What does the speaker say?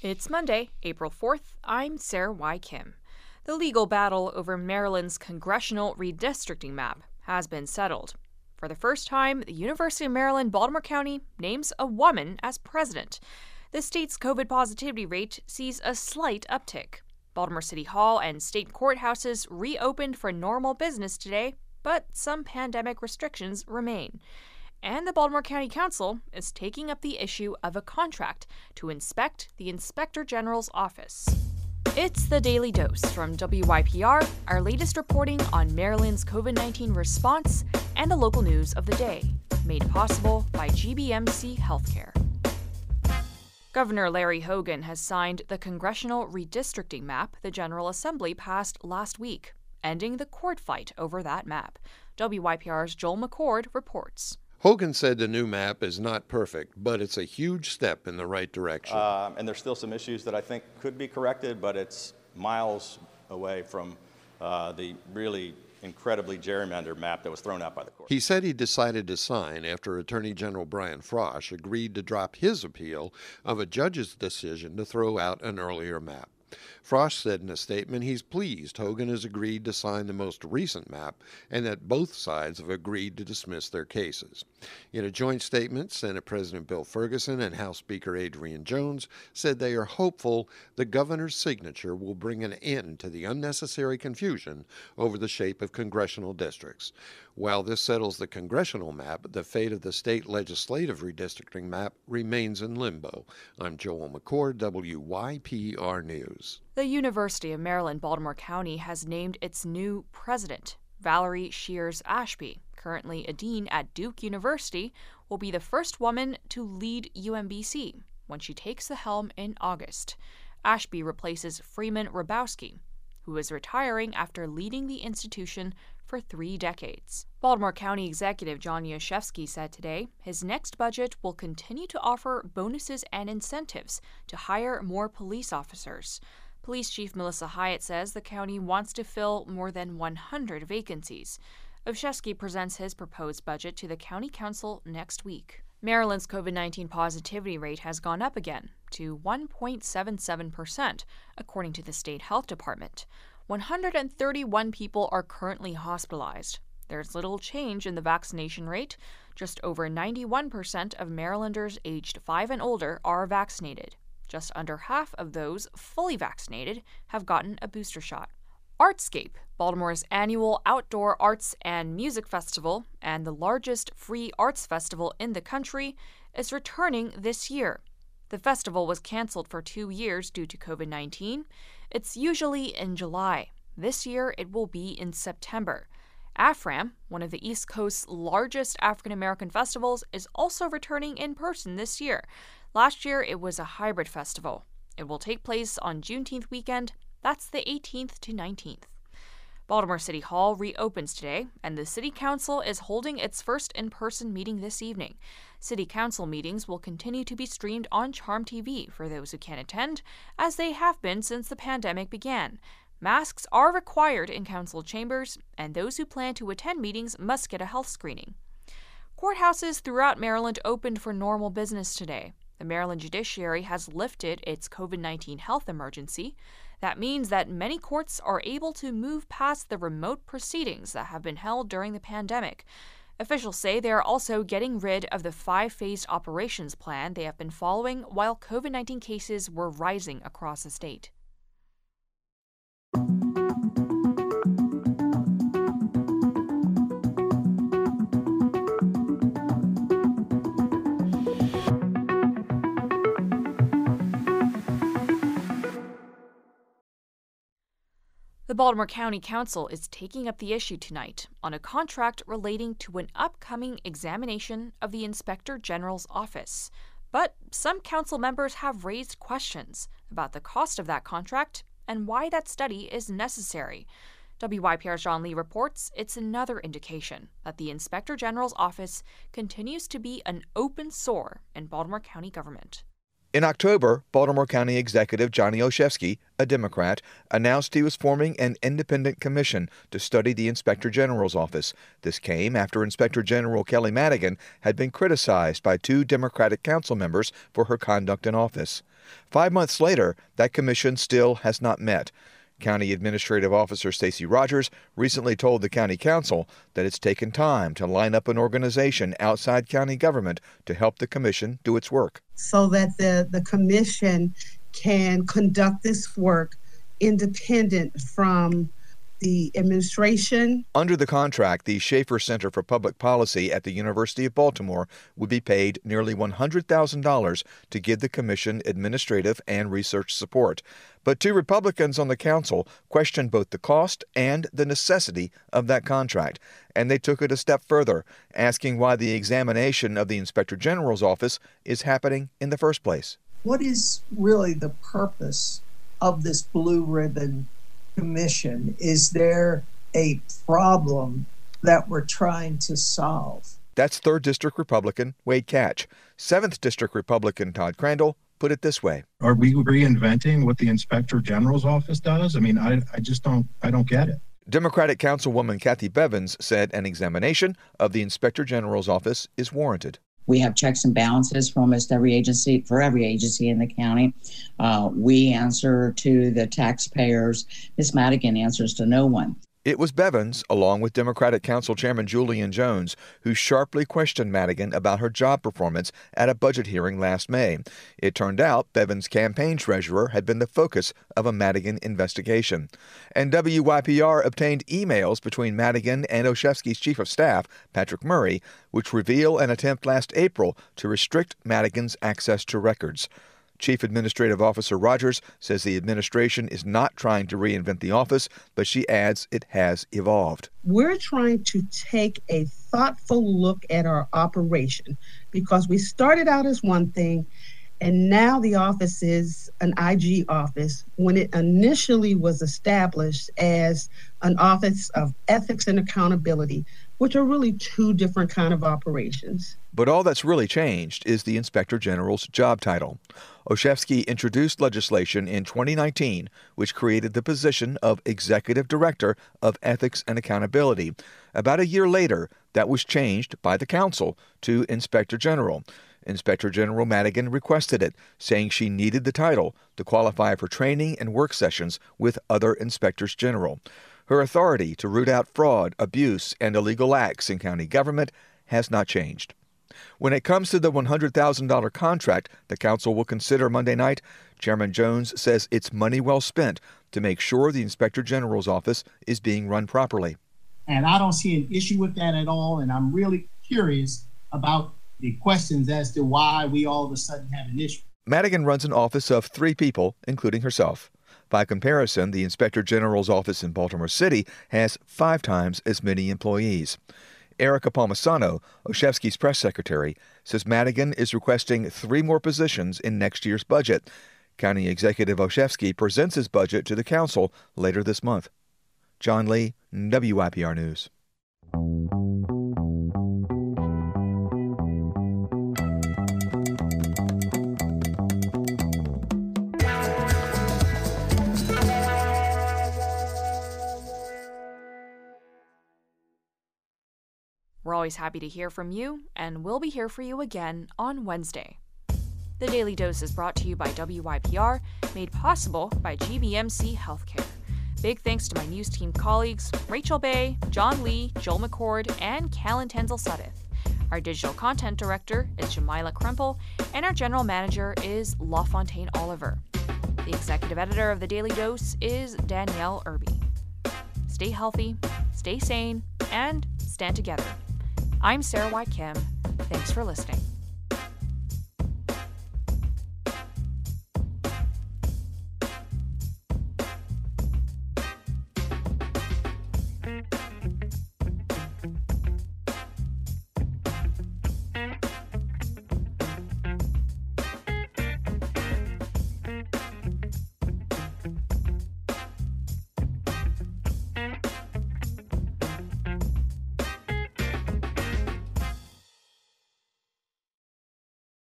It's Monday, April 4th. I'm Sarah Y. Kim. The legal battle over Maryland's congressional redistricting map has been settled. For the first time, the University of Maryland Baltimore County names a woman as president. The state's COVID positivity rate sees a slight uptick. Baltimore City Hall and state courthouses reopened for normal business today, but some pandemic restrictions remain. And the Baltimore County Council is taking up the issue of a contract to inspect the Inspector General's office. It's the Daily Dose from WYPR, our latest reporting on Maryland's COVID 19 response and the local news of the day, made possible by GBMC Healthcare. Governor Larry Hogan has signed the congressional redistricting map the General Assembly passed last week, ending the court fight over that map. WYPR's Joel McCord reports. Hogan said the new map is not perfect, but it's a huge step in the right direction. Uh, and there's still some issues that I think could be corrected, but it's miles away from uh, the really incredibly gerrymandered map that was thrown out by the court. He said he decided to sign after Attorney General Brian Frosh agreed to drop his appeal of a judge's decision to throw out an earlier map. Frosh said in a statement he's pleased Hogan has agreed to sign the most recent map and that both sides have agreed to dismiss their cases. In a joint statement, Senate President Bill Ferguson and House Speaker Adrienne Jones said they are hopeful the governor's signature will bring an end to the unnecessary confusion over the shape of congressional districts. While this settles the congressional map, the fate of the state legislative redistricting map remains in limbo. I'm Joel McCord, WYPR News. The University of Maryland Baltimore County has named its new president. Valerie Sheares Ashby, currently a dean at Duke University, will be the first woman to lead UMBC when she takes the helm in August. Ashby replaces Freeman Hrabowski, who is retiring after leading the institution for three decades. Baltimore County Executive John Olszewski said today his next budget will continue to offer bonuses and incentives to hire more police officers. Police Chief Melissa Hyatt says the county wants to fill more than 100 vacancies. Olszewski presents his proposed budget to the County Council next week. Maryland's COVID 19 positivity rate has gone up again to 1.77%, according to the state health department. 131 people are currently hospitalized. There's little change in the vaccination rate. Just over 91% of Marylanders aged 5 and older are vaccinated. Just under half of those fully vaccinated have gotten a booster shot. Artscape, Baltimore's annual outdoor arts and music festival and the largest free arts festival in the country, is returning this year. The festival was canceled for two years due to COVID 19. It's usually in July. This year it will be in September. AFRAM, one of the East Coast's largest African American festivals, is also returning in person this year. Last year it was a hybrid festival. It will take place on Juneteenth weekend, that's the 18th to 19th. Baltimore City Hall reopens today, and the City Council is holding its first in person meeting this evening. City Council meetings will continue to be streamed on Charm TV for those who can attend, as they have been since the pandemic began. Masks are required in council chambers, and those who plan to attend meetings must get a health screening. Courthouses throughout Maryland opened for normal business today. The Maryland judiciary has lifted its COVID 19 health emergency. That means that many courts are able to move past the remote proceedings that have been held during the pandemic. Officials say they are also getting rid of the five phased operations plan they have been following while COVID 19 cases were rising across the state. The Baltimore County Council is taking up the issue tonight on a contract relating to an upcoming examination of the Inspector General's office. But some council members have raised questions about the cost of that contract and why that study is necessary. WYPR's John Lee reports it's another indication that the Inspector General's office continues to be an open sore in Baltimore County government. In October, Baltimore County Executive Johnny Olszewski, a Democrat, announced he was forming an independent commission to study the Inspector General's office. This came after Inspector General Kelly Madigan had been criticized by two Democratic council members for her conduct in office. Five months later, that commission still has not met. County Administrative Officer Stacy Rodgers recently told the County Council that it's taken time to line up an organization outside county government to help the Commission do its work. So that the, the Commission can conduct this work independent from the administration. Under the contract, the Schaefer Center for Public Policy at the University of Baltimore would be paid nearly $100,000 to give the commission administrative and research support. But two Republicans on the council questioned both the cost and the necessity of that contract, and they took it a step further, asking why the examination of the Inspector General's office is happening in the first place. What is really the purpose of this blue ribbon commission? Is there a problem that we're trying to solve? That's 3rd District Republican Wade Kach. 7th District Republican Todd Crandall put it this way Are we reinventing what the Inspector General's office does? I mean, I, I just don't I don't get it. Democratic Councilwoman Cathy Bevins said an examination of the Inspector General's office is warranted. We have checks and balances for almost every agency, for every agency in the county. Uh, we answer to the taxpayers. Ms. Madigan answers to no one. It was Bevins, along with Democratic Council Chairman Julian Jones, who sharply questioned Madigan about her job performance at a budget hearing last May. It turned out Bevins' campaign treasurer had been the focus of a Madigan investigation. And WYPR obtained emails between Madigan and Olszewski's chief of staff, Patrick Murray, which reveal an attempt last April to restrict Madigan's access to records. Chief Administrative Officer Rodgers says the administration is not trying to reinvent the office, but she adds it has evolved. We're trying to take a thoughtful look at our operation because we started out as one thing and now the office is an IG office when it initially was established as an office of ethics and accountability, which are really two different kind of operations. But all that's really changed is the Inspector General's job title. Olszewski introduced legislation in 2019 which created the position of Executive Director of Ethics and Accountability. About a year later, that was changed by the Council to Inspector General. Inspector General Madigan requested it, saying she needed the title to qualify for training and work sessions with other inspectors general. Her authority to root out fraud, abuse, and illegal acts in county government has not changed. When it comes to the $100,000 contract the council will consider Monday night, Chairman Jones says it's money well spent to make sure the Inspector General's office is being run properly. And I don't see an issue with that at all. And I'm really curious about the questions as to why we all of a sudden have an issue. Madigan runs an office of three people, including herself. By comparison, the Inspector General's office in Baltimore City has five times as many employees. Erica Palmisano, Olszewski's press secretary, says Madigan is requesting three more positions in next year's budget. County Executive Olszewski presents his budget to the council later this month. John Lee, WYPR News. Always happy to hear from you, and we'll be here for you again on Wednesday. The Daily Dose is brought to you by WYPR, made possible by GBMC Healthcare. Big thanks to my news team colleagues Rachel Baye, John Lee, Joel McCord, and Callan Tansill-Suddath. Our digital content director is Jamyla Krempel, and our general manager is LaFontaine Oliver. The executive editor of the Daily Dose is Danielle Irby. Stay healthy, stay sane, and stand together. I'm Sarah Y. Kim. Thanks for listening.